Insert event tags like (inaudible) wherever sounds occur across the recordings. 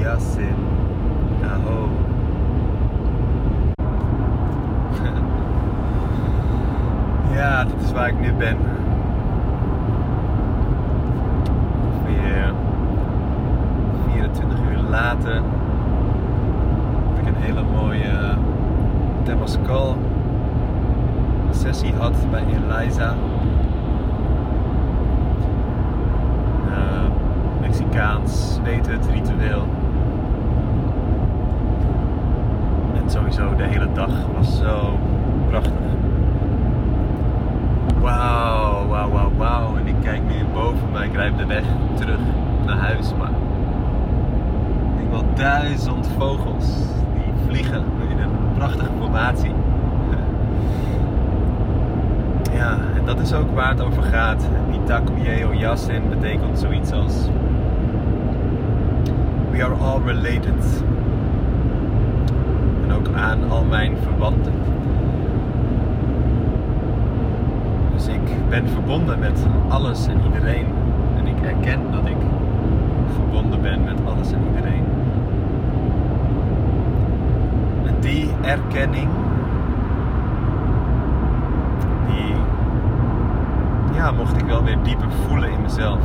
(laughs) Ja, dit is waar ik nu ben. Ongeveer 24 uur later heb ik een hele mooie Temascal sessie had bij Eliza. Uh, Mexicaans weet het ritueel. Sowieso de hele dag was zo prachtig. Wauw, wauw, wauw, wauw. En ik kijk nu boven mij. Ik rijd de weg terug naar huis. Maar ik denk wel duizend vogels die vliegen in een prachtige formatie. (laughs) Ja, en dat is ook waar het over gaat. Itakuye Yasin betekent zoiets als We are all related. Aan al mijn verwanten. Dus ik ben verbonden met alles en iedereen. En ik erken dat ik verbonden ben met alles en iedereen. En die erkenning, die ja, mocht ik wel weer dieper voelen in mezelf.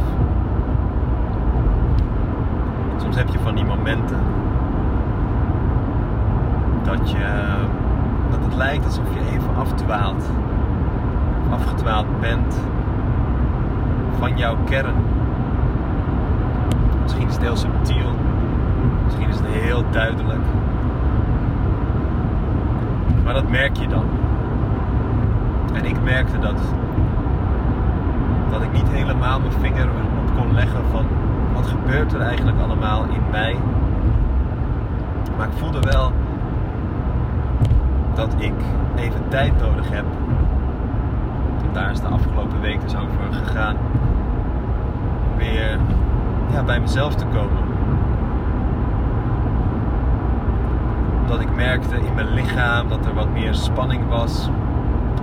Soms heb je van die momenten dat je dat het lijkt alsof je even afdwaalt afgedwaald bent van jouw kern. Misschien is het heel subtiel, misschien is het heel duidelijk. Maar dat merk je dan. En ik merkte dat. Dat ik niet helemaal mijn vinger op kon leggen van wat gebeurt er eigenlijk allemaal in mij. Maar ik voelde wel dat ik even tijd nodig heb daar is de afgelopen week dus over gegaan. Weer ja, bij mezelf te komen. Omdat ik merkte in mijn lichaam dat er wat meer spanning was.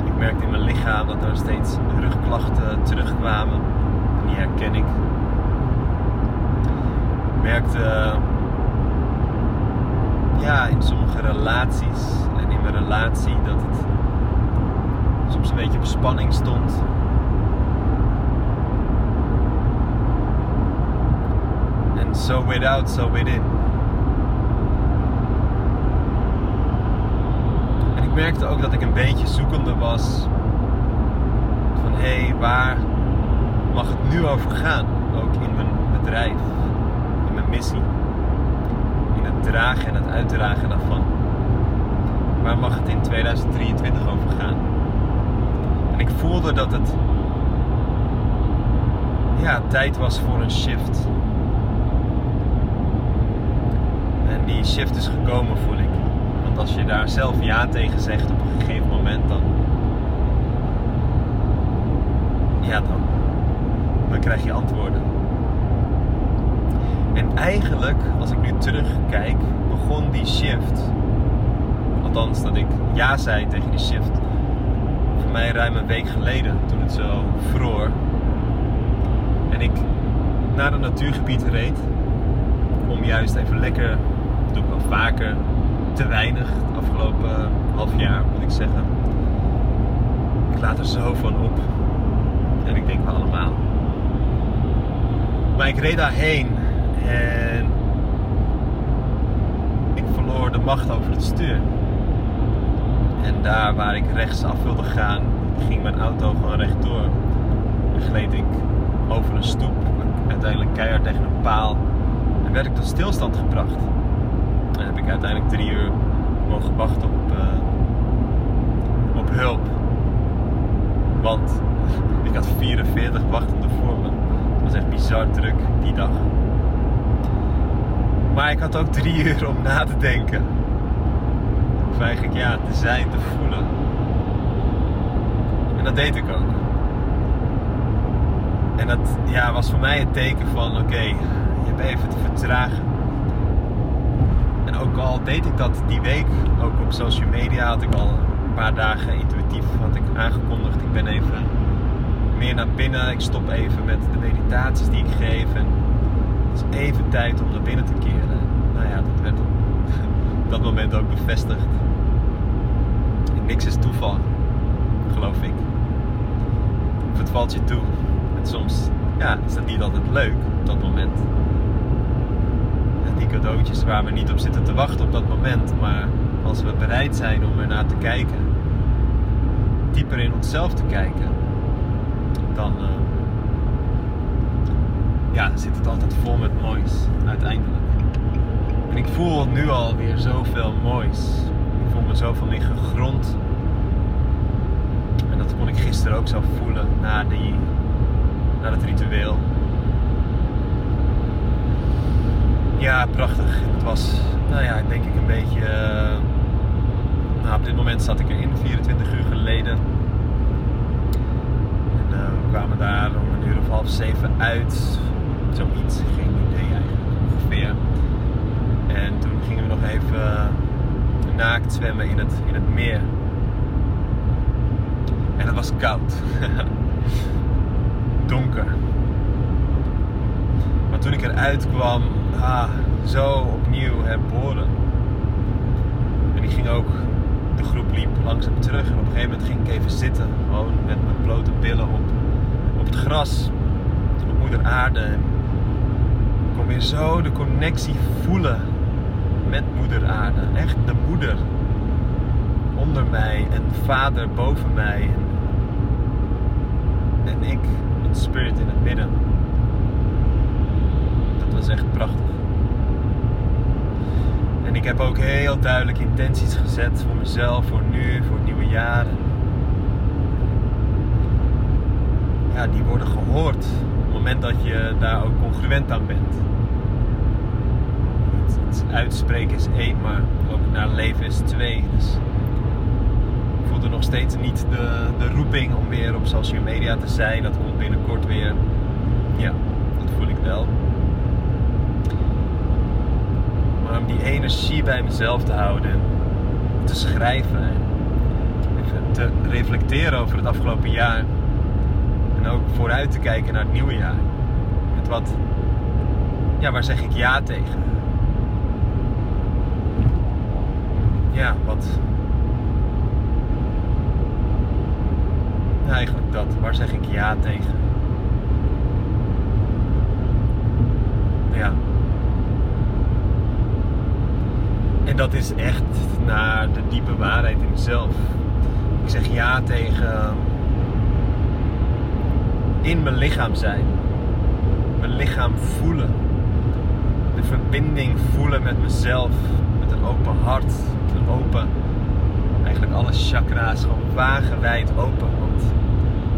Ik merkte in mijn lichaam dat er steeds rugklachten terugkwamen. En die herken ik. Ik merkte ja, in sommige relaties relatie dat het soms een beetje op spanning stond. En so without, so within. En ik merkte ook dat ik een beetje zoekende was van hé, hey, waar mag het nu over gaan? Ook in mijn bedrijf, in mijn missie, in het dragen en het uitdragen daarvan. Waar mag het in 2023 over gaan? En ik voelde dat het ja, tijd was voor een shift. En die shift is gekomen, voel ik. Want als je daar zelf ja tegen zegt op een gegeven moment, dan. Ja, dan, dan krijg je antwoorden. En eigenlijk, als ik nu terugkijk, begon die shift. Althans, dat ik ja zei tegen die shift mij ruim een week geleden, toen het zo vroor. En ik naar een natuurgebied reed. Om juist even lekker, dat doe ik wel vaker, te weinig het afgelopen half jaar moet ik zeggen. Ik laat er zo van op. En ik denk wel allemaal. Maar ik reed daarheen en ik verloor de macht over het stuur. En daar waar ik rechtsaf wilde gaan, ging mijn auto gewoon rechtdoor. En gleed ik over een stoep, uiteindelijk keihard tegen een paal. En werd ik tot stilstand gebracht. En heb ik uiteindelijk drie uur mogen wachten op, uh, op hulp. Want (laughs) ik had 44 wachtende voor me. Het was echt bizar druk die dag. Maar ik had ook drie uur om na te denken. Of eigenlijk ja, te zijn, te voelen. En dat deed ik ook. En dat ja, was voor mij het teken van oké, je hebt even te vertragen. En ook al deed ik dat die week, ook op social media had ik al een paar dagen intuïtief had ik aangekondigd. Ik ben even meer naar binnen. Ik stop even met de meditaties die ik geef. En het is even tijd om naar binnen te keren. Nou ja, dat werd op dat moment ook bevestigd. Niks is toeval, geloof ik. Of het valt je toe. En soms ja, is dat niet altijd leuk op dat moment. Die cadeautjes waar we niet op zitten te wachten op dat moment. Maar als we bereid zijn om er naar te kijken, dieper in onszelf te kijken, dan uh, ja, zit het altijd vol met moois uiteindelijk. Ik voel nu alweer zoveel moois. Ik voel me zoveel meer gegrond. En dat kon ik gisteren ook zo voelen na, die, na het ritueel. Ja, prachtig. Het was, nou ja, denk ik een beetje. Uh, nou, op dit moment zat ik erin, 24 uur geleden. En uh, we kwamen daar om een uur of half zeven uit. Zoiets, ongeveer. En toen gingen we nog even naakt zwemmen in het, in het meer. En het was koud. (laughs) Donker. Maar toen ik eruit kwam, ah, zo opnieuw herboren. En ik ging ook, de groep liep langzaam terug. En op een gegeven moment ging ik even zitten. Gewoon met mijn blote billen op, op het gras. Op moeder aarde. Ik kon weer zo de connectie voelen met moeder aarde. Echt de moeder onder mij en vader boven mij. En, ik, het spirit in het midden. Dat was echt prachtig. En ik heb ook heel duidelijk intenties gezet voor mezelf, voor nu, voor het nieuwe jaar. Ja, die worden gehoord op het moment dat je daar ook congruent aan bent. Uitspreken is één, maar ook naar leven is twee. Dus ik voelde nog steeds niet de, de roeping om weer op social media te zijn. Dat komt binnenkort weer. Ja, dat voel ik wel. Maar om die energie bij mezelf te houden, te schrijven en te reflecteren over het afgelopen jaar. En ook vooruit te kijken naar het nieuwe jaar. Met wat, ja, waar zeg ik ja tegen? Ja, wat. Ja, eigenlijk dat. Waar zeg ik ja tegen? Ja. En dat is echt naar de diepe waarheid in mezelf. Ik zeg ja tegen in mijn lichaam zijn. Mijn lichaam voelen. De verbinding voelen met mezelf. Met een open hart. Open. Eigenlijk alle chakra's gewoon wagenwijd open. Want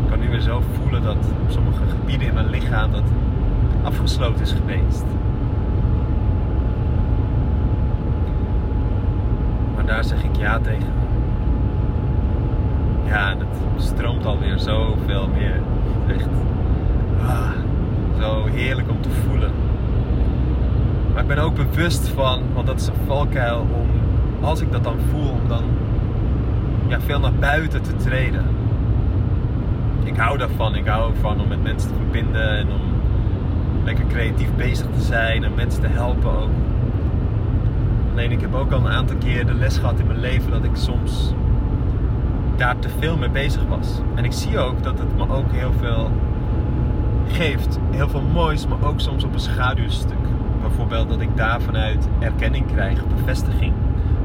ik kan nu weer zo voelen dat op sommige gebieden in mijn lichaam dat afgesloten is geweest. Maar daar zeg ik ja tegen. Ja, het stroomt alweer zoveel meer. Echt ah, zo heerlijk om te voelen. Maar ik ben ook bewust van, want dat is een valkuil om, als ik dat dan voel, om dan ja, veel naar buiten te treden. Ik hou daarvan. Ik hou ervan om met mensen te verbinden en om lekker creatief bezig te zijn en mensen te helpen ook. Alleen ik heb ook al een aantal keer de les gehad in mijn leven dat ik soms daar te veel mee bezig was. En ik zie ook dat het me ook heel veel geeft. Heel veel moois, maar ook soms op een schaduwstuk. Bijvoorbeeld dat ik daar vanuit erkenning krijg, bevestiging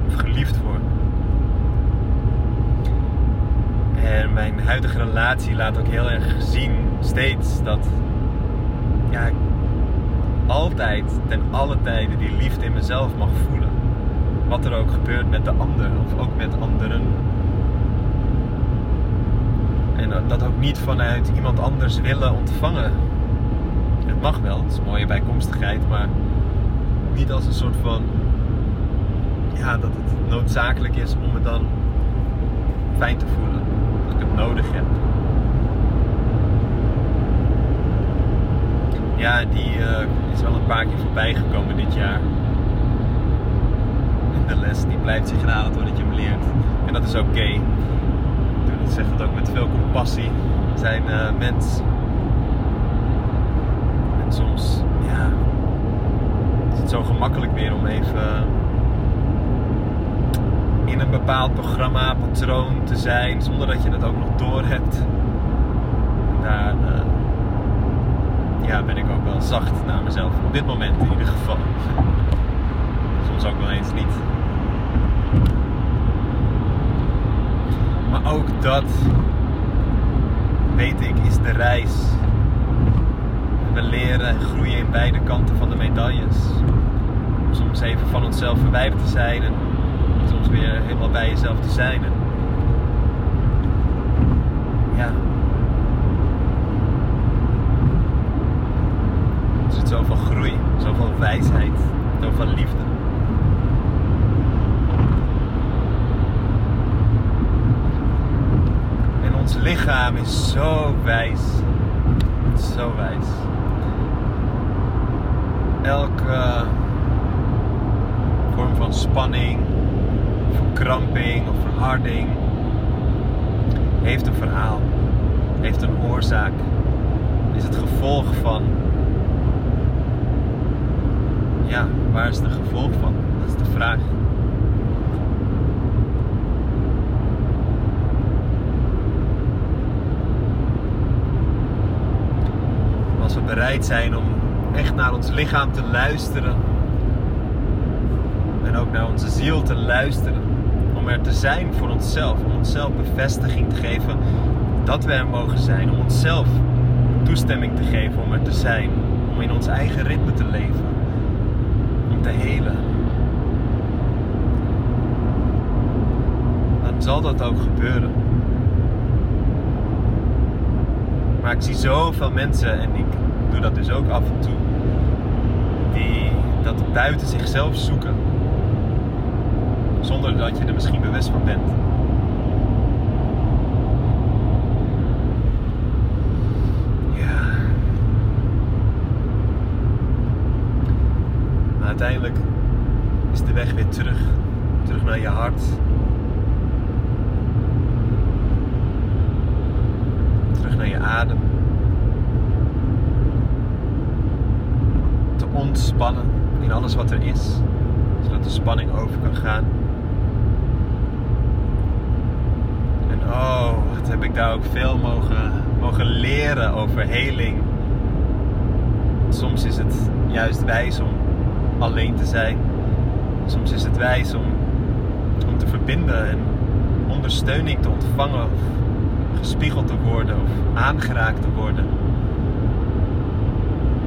of geliefd word. En mijn huidige relatie laat ook heel erg zien, steeds, dat ja, ik altijd, ten alle tijden, die liefde in mezelf mag voelen. Wat er ook gebeurt met de ander of ook met anderen. En dat ook niet vanuit iemand anders willen ontvangen. Het mag wel, het is mooie bijkomstigheid, maar niet als een soort van. Ja, dat het noodzakelijk is om me dan fijn te voelen. Dat ik het nodig heb. Ja, die uh, is wel een paar keer voorbij gekomen dit jaar. De les die blijft zich herhalen totdat je hem leert. En dat is oké. Okay. Ik zeg het ook met veel compassie. We zijn uh, mens. En soms, ja, is het zo gemakkelijk weer om even in een bepaald programma, patroon te zijn, zonder dat je het ook nog door hebt. Daar uh, ja, ben ik ook wel zacht naar mezelf. Op dit moment in ieder geval. (laughs) Soms ook wel eens niet. Maar ook dat, weet ik, is de reis. We leren en groeien in beide kanten van de medailles. Om soms even van onszelf verwijderd te zijn soms weer helemaal bij jezelf te zijn. Ja. Er zit zoveel groei, zoveel wijsheid, zoveel liefde. En ons lichaam is zo wijs. Zo wijs. Elke vorm van spanning, verkramping of verharding heeft een verhaal, heeft een oorzaak, is het gevolg van. Ja, waar is het gevolg van? Dat is de vraag. Als we bereid zijn om echt naar ons lichaam te luisteren en ook naar onze ziel te luisteren. Om er te zijn voor onszelf. Om onszelf bevestiging te geven dat we er mogen zijn. Om onszelf toestemming te geven om er te zijn. Om in ons eigen ritme te leven. Om te helen. Dan zal dat ook gebeuren. Maar ik zie zoveel mensen, en ik doe dat dus ook af en toe, die dat buiten zichzelf zoeken zonder dat je er misschien bewust van bent. Ja. Maar uiteindelijk is de weg weer terug. Terug naar je hart. Terug naar je adem. Te ontspannen in alles wat er is. Zodat de spanning over kan gaan. Oh, wat heb ik daar ook veel mogen, mogen leren over heling. Soms is het juist wijs om alleen te zijn. Soms is het wijs om, om te verbinden en ondersteuning te ontvangen. Of gespiegeld te worden of aangeraakt te worden.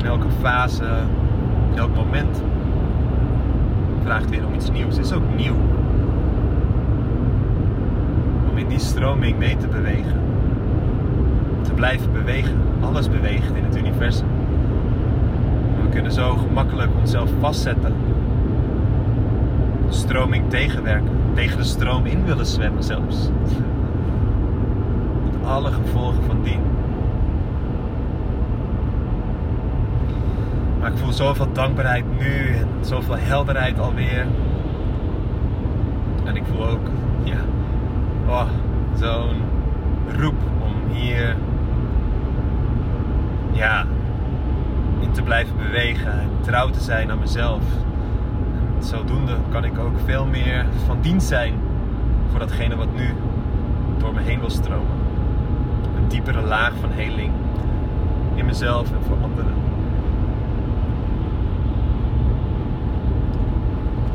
Elke fase, elk moment vraagt weer om iets nieuws. Het is ook nieuw die stroming mee te bewegen. Te blijven bewegen. Alles beweegt in het universum. we kunnen zo gemakkelijk onszelf vastzetten. De stroming tegenwerken. Tegen de stroom in willen zwemmen zelfs. Met alle gevolgen van dien. Maar ik voel zoveel dankbaarheid nu en zoveel helderheid alweer. En ik voel ook, ja, oh, zo'n roep om hier ja, in te blijven bewegen en trouw te zijn aan mezelf. En zodoende kan ik ook veel meer van dienst zijn voor datgene wat nu door me heen wil stromen. Een diepere laag van heling in mezelf en voor anderen.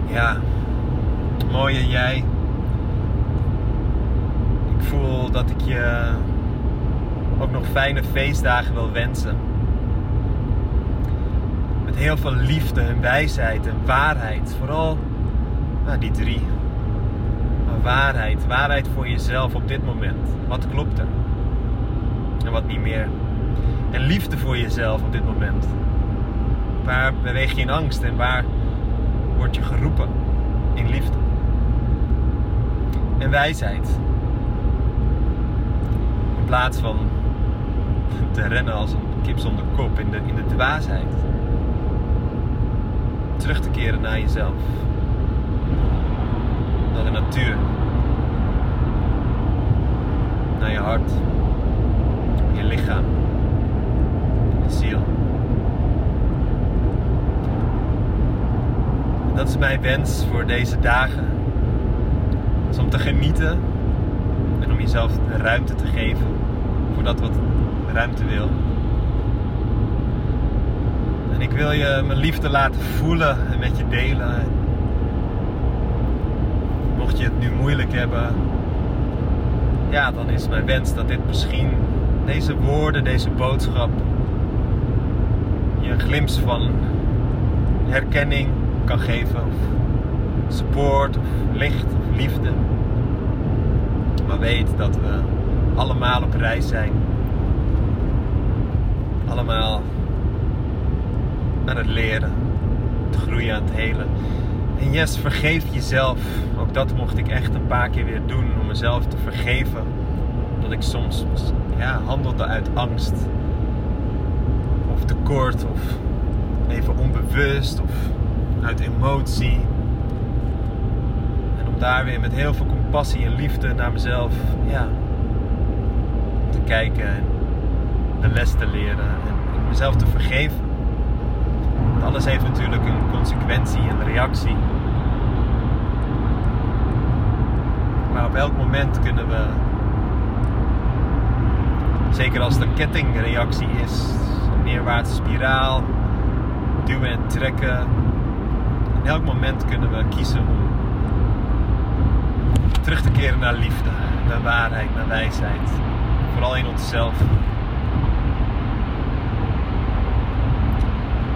Ja, mooie jij voel dat ik je ook nog fijne feestdagen wil wensen. Met heel veel liefde en wijsheid en waarheid. Vooral nou, die drie. Maar waarheid. Waarheid voor jezelf op dit moment. Wat klopt er? En wat niet meer. En liefde voor jezelf op dit moment. Waar beweeg je in angst en waar word je geroepen in liefde en wijsheid. In plaats van te rennen als een kip zonder kop in de, in de dwaasheid. Terug te keren naar jezelf. Naar de natuur. Naar je hart. Je lichaam. Je ziel. Dat is mijn wens voor deze dagen. Om te genieten jezelf ruimte te geven voor dat wat ruimte wil. En ik wil je mijn liefde laten voelen en met je delen. Mocht je het nu moeilijk hebben, ja, dan is mijn wens dat dit misschien, deze woorden, deze boodschap, je een glimp van herkenning kan geven, of support, of licht, of liefde. Maar weet dat we allemaal op reis zijn allemaal aan het leren, te groeien, aan het helen. En yes, vergeef jezelf. Ook dat mocht ik echt een paar keer weer doen om mezelf te vergeven. Dat ik soms ja, handelde uit angst. Of tekort, of even onbewust, of uit emotie. En om daar weer met heel veel compassie en liefde naar mezelf ja, te kijken en de les te leren en mezelf te vergeven. Want alles heeft natuurlijk een consequentie en een reactie. Maar op elk moment kunnen we, zeker als een kettingreactie is, een neerwaartse spiraal, duwen en trekken. In elk moment kunnen we kiezen om terug te keren naar liefde, naar waarheid, naar wijsheid. Vooral in onszelf.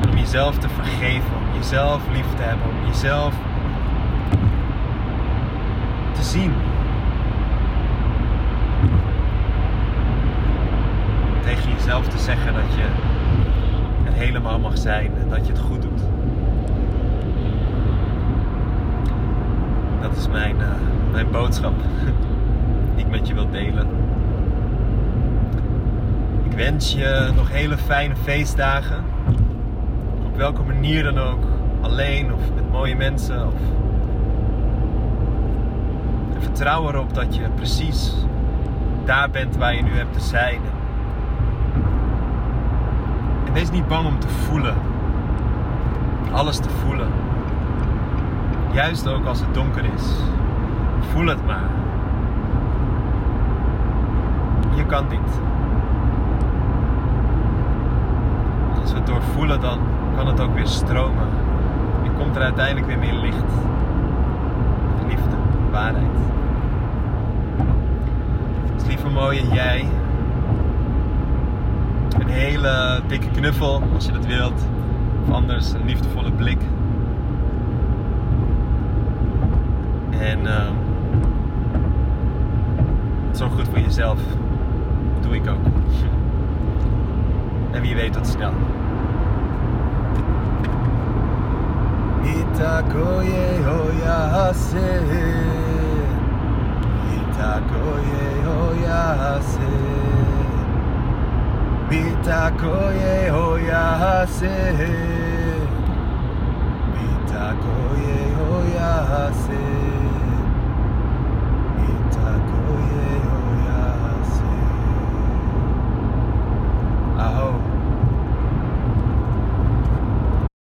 om jezelf te vergeven, om jezelf lief te hebben, om jezelf te zien. Tegen jezelf te zeggen dat je er helemaal mag zijn en dat je het goed doet. Dat is mijn, uh, mijn boodschap (laughs) die ik met je wil delen. Ik wens je nog hele fijne feestdagen welke manier dan ook, alleen of met mooie mensen. Of... En vertrouw erop dat je precies daar bent waar je nu hebt te zijn. En wees niet bang om te voelen. Alles te voelen. Juist ook als het donker is. Voel het maar. Je kan dit. Als we het doorvoelen dan kan het ook weer stromen. En komt er uiteindelijk weer meer licht. Liefde, waarheid. Dus lieve mooie jij. Een hele dikke knuffel als je dat wilt. Of anders een liefdevolle blik. En uh, zorg goed voor jezelf. Dat doe ik ook. (laughs) En wie weet tot snel. itakoye hoyase itakoye hoyase itakoye hoyase itakoye hoyase